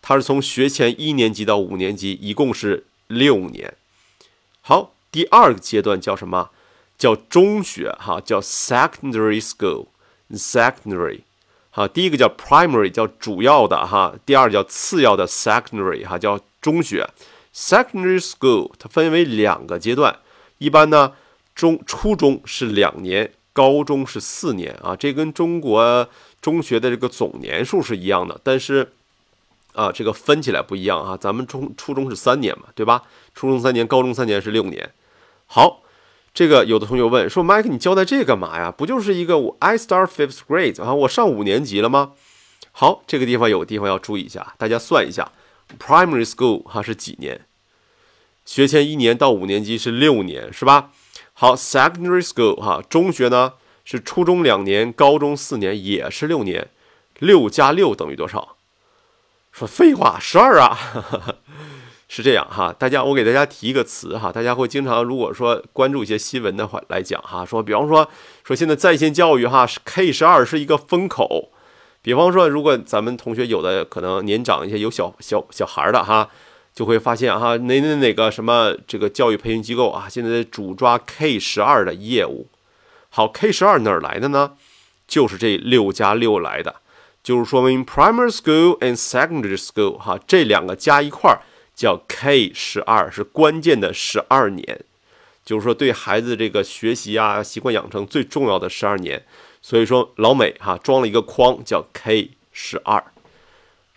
它是从学前一年级到五年级，一共是六年。好，第二个阶段叫什么？叫中学，哈，叫 secondary school，secondary，好，第一个叫 primary，叫主要的，哈，第二个叫次要的 secondary，哈，叫中学。secondary school 它分为两个阶段，一般呢。中初中是两年，高中是四年啊，这跟中国中学的这个总年数是一样的，但是啊，这个分起来不一样啊。咱们中初中是三年嘛，对吧？初中三年，高中三年是六年。好，这个有的同学问说，Mike，你交代这干嘛呀？不就是一个我 I start fifth grade 啊，我上五年级了吗？好，这个地方有个地方要注意一下，大家算一下，primary school 哈是几年？学前一年到五年级是六年，是吧？好，secondary school 哈，中学呢是初中两年，高中四年，也是六年。六加六等于多少？说废话，十二啊，是这样哈。大家，我给大家提一个词哈，大家会经常如果说关注一些新闻的话来讲哈，说比方说说现在在线教育哈，K 十二是一个风口。比方说，如果咱们同学有的可能年长一些，有小小小孩的哈。就会发现哈，哪哪哪个什么这个教育培训机构啊，现在主抓 K 十二的业务。好，K 十二哪儿来的呢？就是这六加六来的，就是说明 primary school and secondary school 哈，这两个加一块儿叫 K 十二，是关键的十二年，就是说对孩子这个学习啊、习惯养成最重要的十二年。所以说老美哈装了一个框叫 K 十二。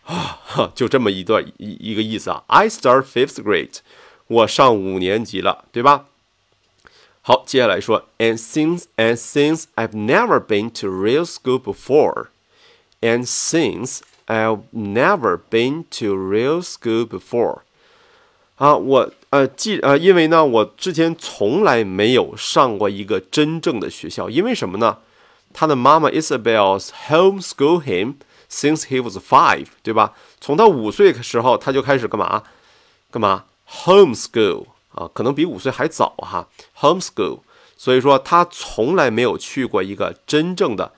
啊，就这么一段一一个意思啊。I start fifth grade，我上五年级了，对吧？好，接下来说，and since and since I've never been to real school before，and since I've never been to real school before，啊，我呃，记呃，因为呢，我之前从来没有上过一个真正的学校，因为什么呢？他的妈妈 Isabel's homeschool him。 Since he was five，对吧？从他五岁的时候，他就开始干嘛？干嘛？Homeschool 啊，可能比五岁还早哈。Homeschool，所以说他从来没有去过一个真正的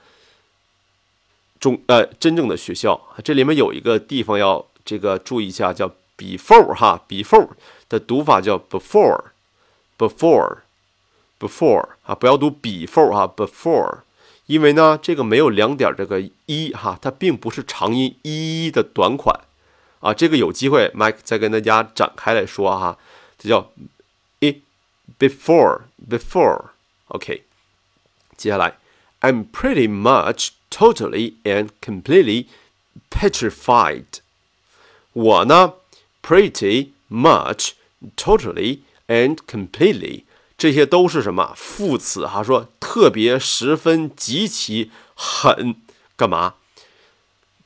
中呃真正的学校。这里面有一个地方要这个注意一下，叫 before 哈，before 的读法叫 before，before，before 啊，不要读 before 哈，before。因为呢，这个没有两点这个一哈，它并不是长音一的短款啊。这个有机会，Mike 再跟大家展开来说哈。这叫 it before before OK。接下来，I'm pretty much totally and completely petrified。我呢，pretty much totally and completely。 这些都是什么副词哈？说特别、十分、极其、很，干嘛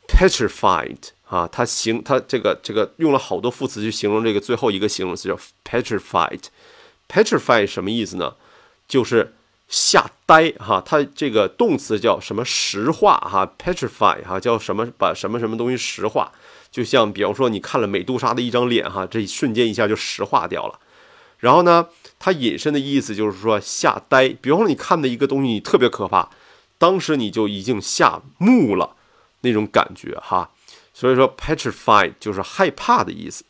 ？petrified 啊，它形它这个这个用了好多副词去形容这个最后一个形容词叫 petrified。petrified 什么意思呢？就是吓呆哈。它这个动词叫什么？石化哈，petrify 哈，叫什么？把什么什么东西石化？就像比方说你看了美杜莎的一张脸哈，这一瞬间一下就石化掉了。然后呢？它引申的意思就是说吓呆，比方说你看的一个东西你特别可怕，当时你就已经吓木了那种感觉哈，所以说 petrified 就是害怕的意思。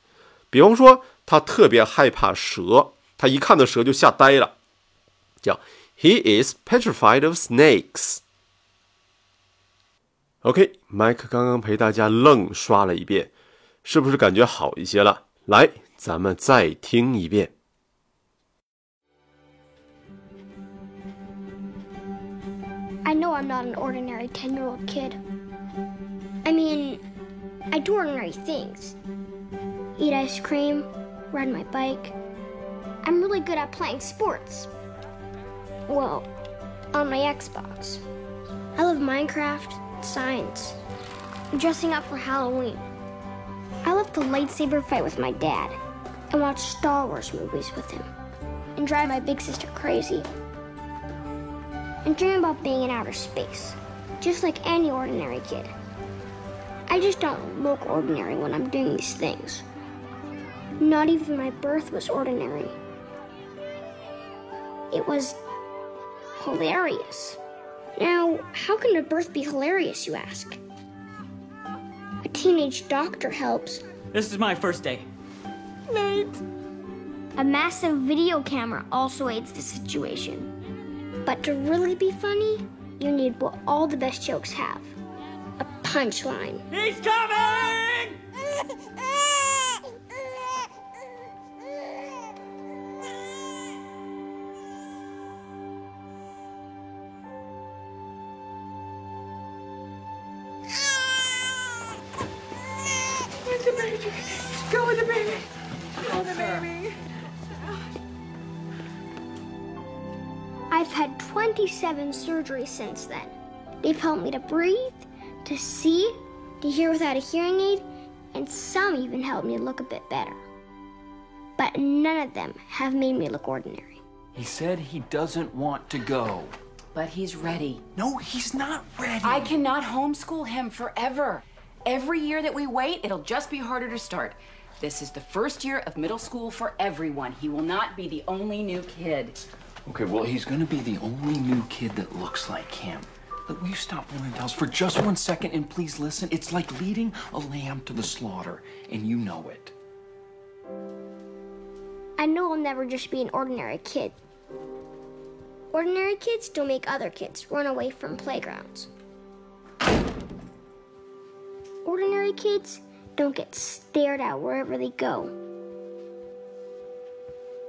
比方说他特别害怕蛇，他一看到蛇就吓呆了，叫 He is petrified of snakes。OK，Mike 刚刚陪大家愣刷了一遍，是不是感觉好一些了？来，咱们再听一遍。I'm not an ordinary 10 year old kid. I mean, I do ordinary things eat ice cream, ride my bike. I'm really good at playing sports. Well, on my Xbox. I love Minecraft, science, dressing up for Halloween. I love to lightsaber fight with my dad and watch Star Wars movies with him and drive my big sister crazy and dream about being in outer space, just like any ordinary kid. I just don't look ordinary when I'm doing these things. Not even my birth was ordinary. It was hilarious. Now, how can a birth be hilarious, you ask? A teenage doctor helps. This is my first day. Nate. A massive video camera also aids the situation. But to really be funny, you need what all the best jokes have a punchline. He's coming! 57 surgeries since then. They've helped me to breathe, to see, to hear without a hearing aid, and some even helped me look a bit better. But none of them have made me look ordinary. He said he doesn't want to go. But he's ready. No, he's not ready. I cannot homeschool him forever. Every year that we wait, it'll just be harder to start. This is the first year of middle school for everyone. He will not be the only new kid. Okay, well, he's gonna be the only new kid that looks like him. Look, will you stop blowing bells for just one second and please listen? It's like leading a lamb to the slaughter, and you know it. I know I'll never just be an ordinary kid. Ordinary kids don't make other kids run away from playgrounds. Ordinary kids don't get stared at wherever they go.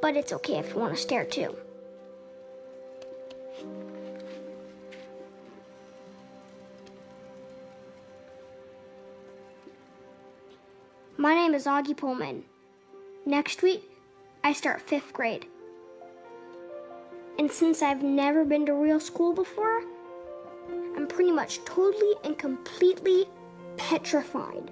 But it's okay if you want to stare too. My name is Augie Pullman. Next week, I start fifth grade. And since I've never been to real school before, I'm pretty much totally and completely petrified.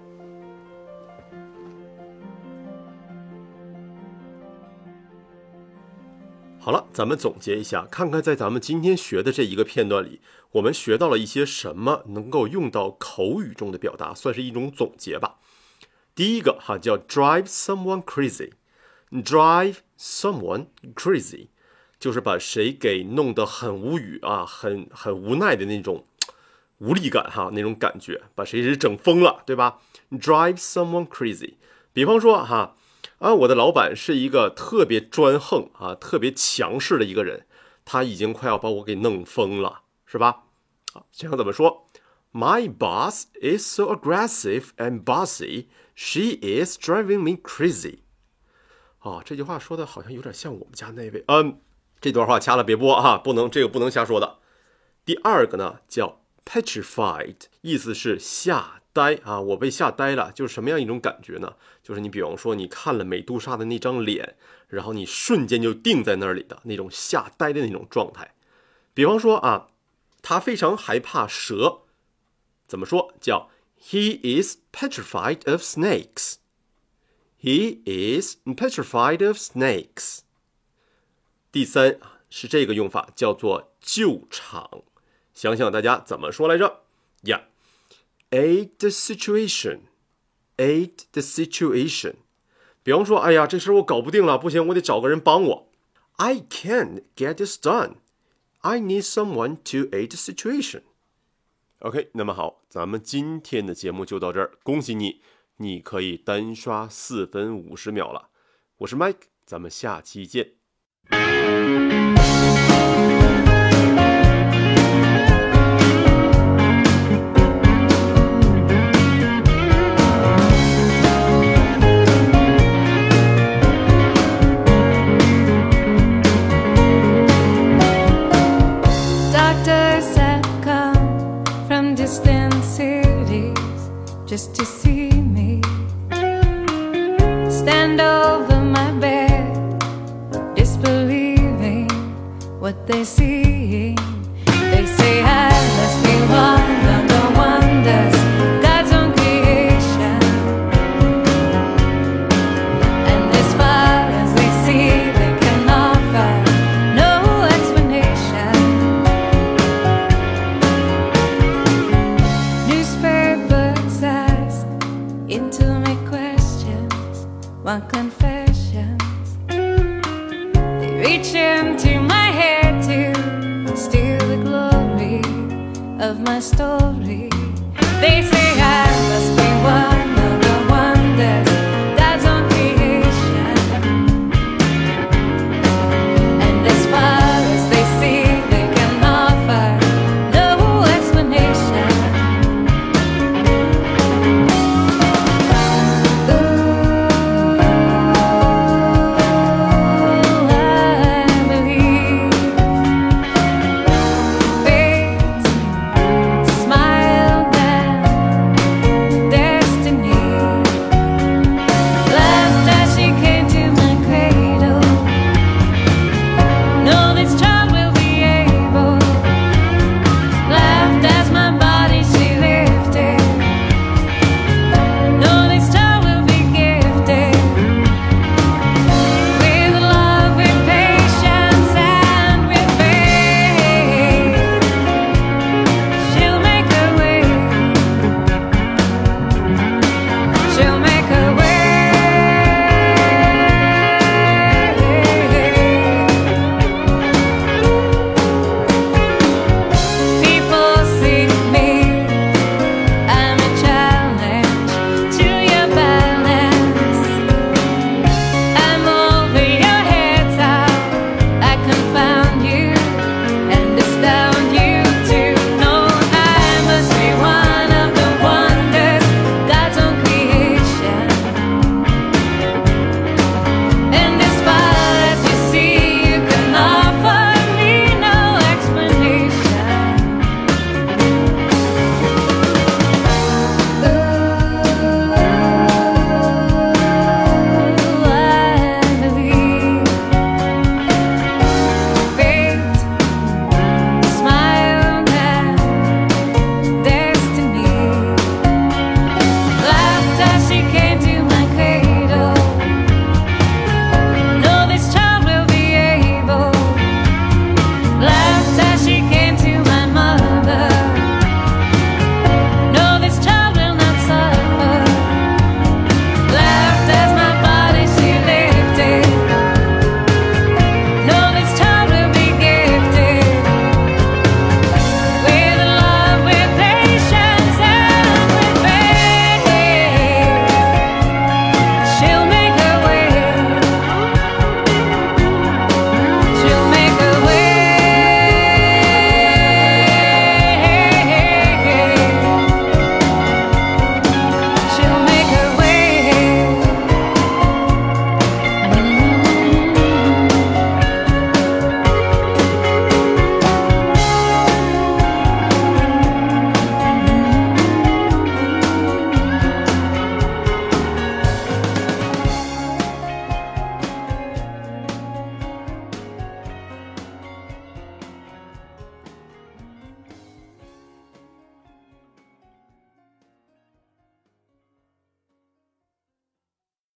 好了，咱们总结一下，看看在咱们今天学的这一个片段里，我们学到了一些什么能够用到口语中的表达，算是一种总结吧。 第一个哈叫 drive someone crazy，drive someone crazy，就是把谁给弄得很无语啊，很很无奈的那种无力感哈，那种感觉，把谁给整疯了，对吧？drive someone crazy。比方说哈。啊，我的老板是一个特别专横啊、特别强势的一个人，他已经快要把我给弄疯了，是吧？啊，想想怎么说？My boss is so aggressive and bossy, she is driving me crazy。哦，这句话说的好像有点像我们家那位。嗯，这段话掐了别播啊，不能这个不能瞎说的。第二个呢叫 petrified，意思是吓呆啊，我被吓呆了，就是什么样一种感觉呢？就是你比方说你看了美杜莎的那张脸，然后你瞬间就定在那里的那种吓呆的那种状态。比方说啊，他非常害怕蛇，怎么说？叫 He is petrified of snakes. He is petrified of snakes. 第三是这个用法，叫做救场。想想大家怎么说来着呀？Aid the situation, aid the situation。比方说，哎呀，这事我搞不定了，不行，我得找个人帮我。I can't get this done. I need someone to aid the situation. OK，那么好，咱们今天的节目就到这儿。恭喜你，你可以单刷四分五十秒了。我是 Mike，咱们下期见。What they see.